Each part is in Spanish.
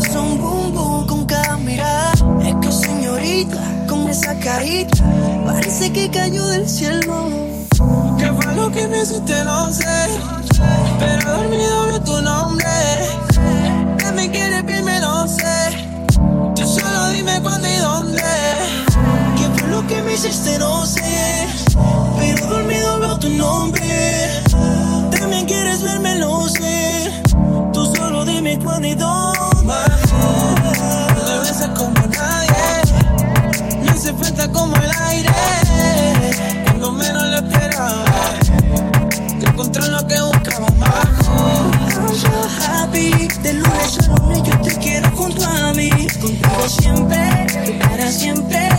corazón boom boom Con cada mirada Es que señorita Con esa carita Parece que cayó del cielo ¿Qué fue lo que me hiciste? No sé Pero dormido veo tu nombre ¿Qué me quieres? Dime, no sé Tú solo dime cuándo y dónde ¿Qué fue lo que me hiciste? No sé Pero dormido veo tu nombre Me besas como nadie. Falta como el aire. Cuando menos lo esperaba Te encontré lo que buscaba happy De yo te quiero junto a mí. Siempre para siempre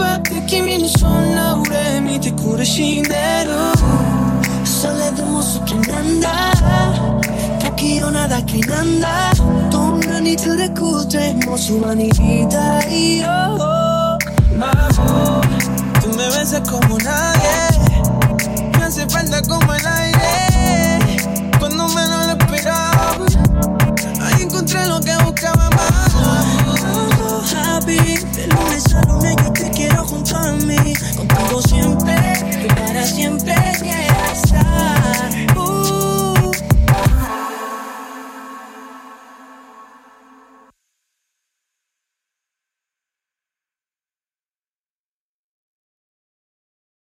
tempa te kimi no sonna ure Mite kure shinderu Sole de musuki nanda 時よなだけなんだどんなに辛くてもそばにいたいよ Mamo, tú me besas como nadie Me hace falta como el aire junto a mí, contigo siempre y para siempre que estar.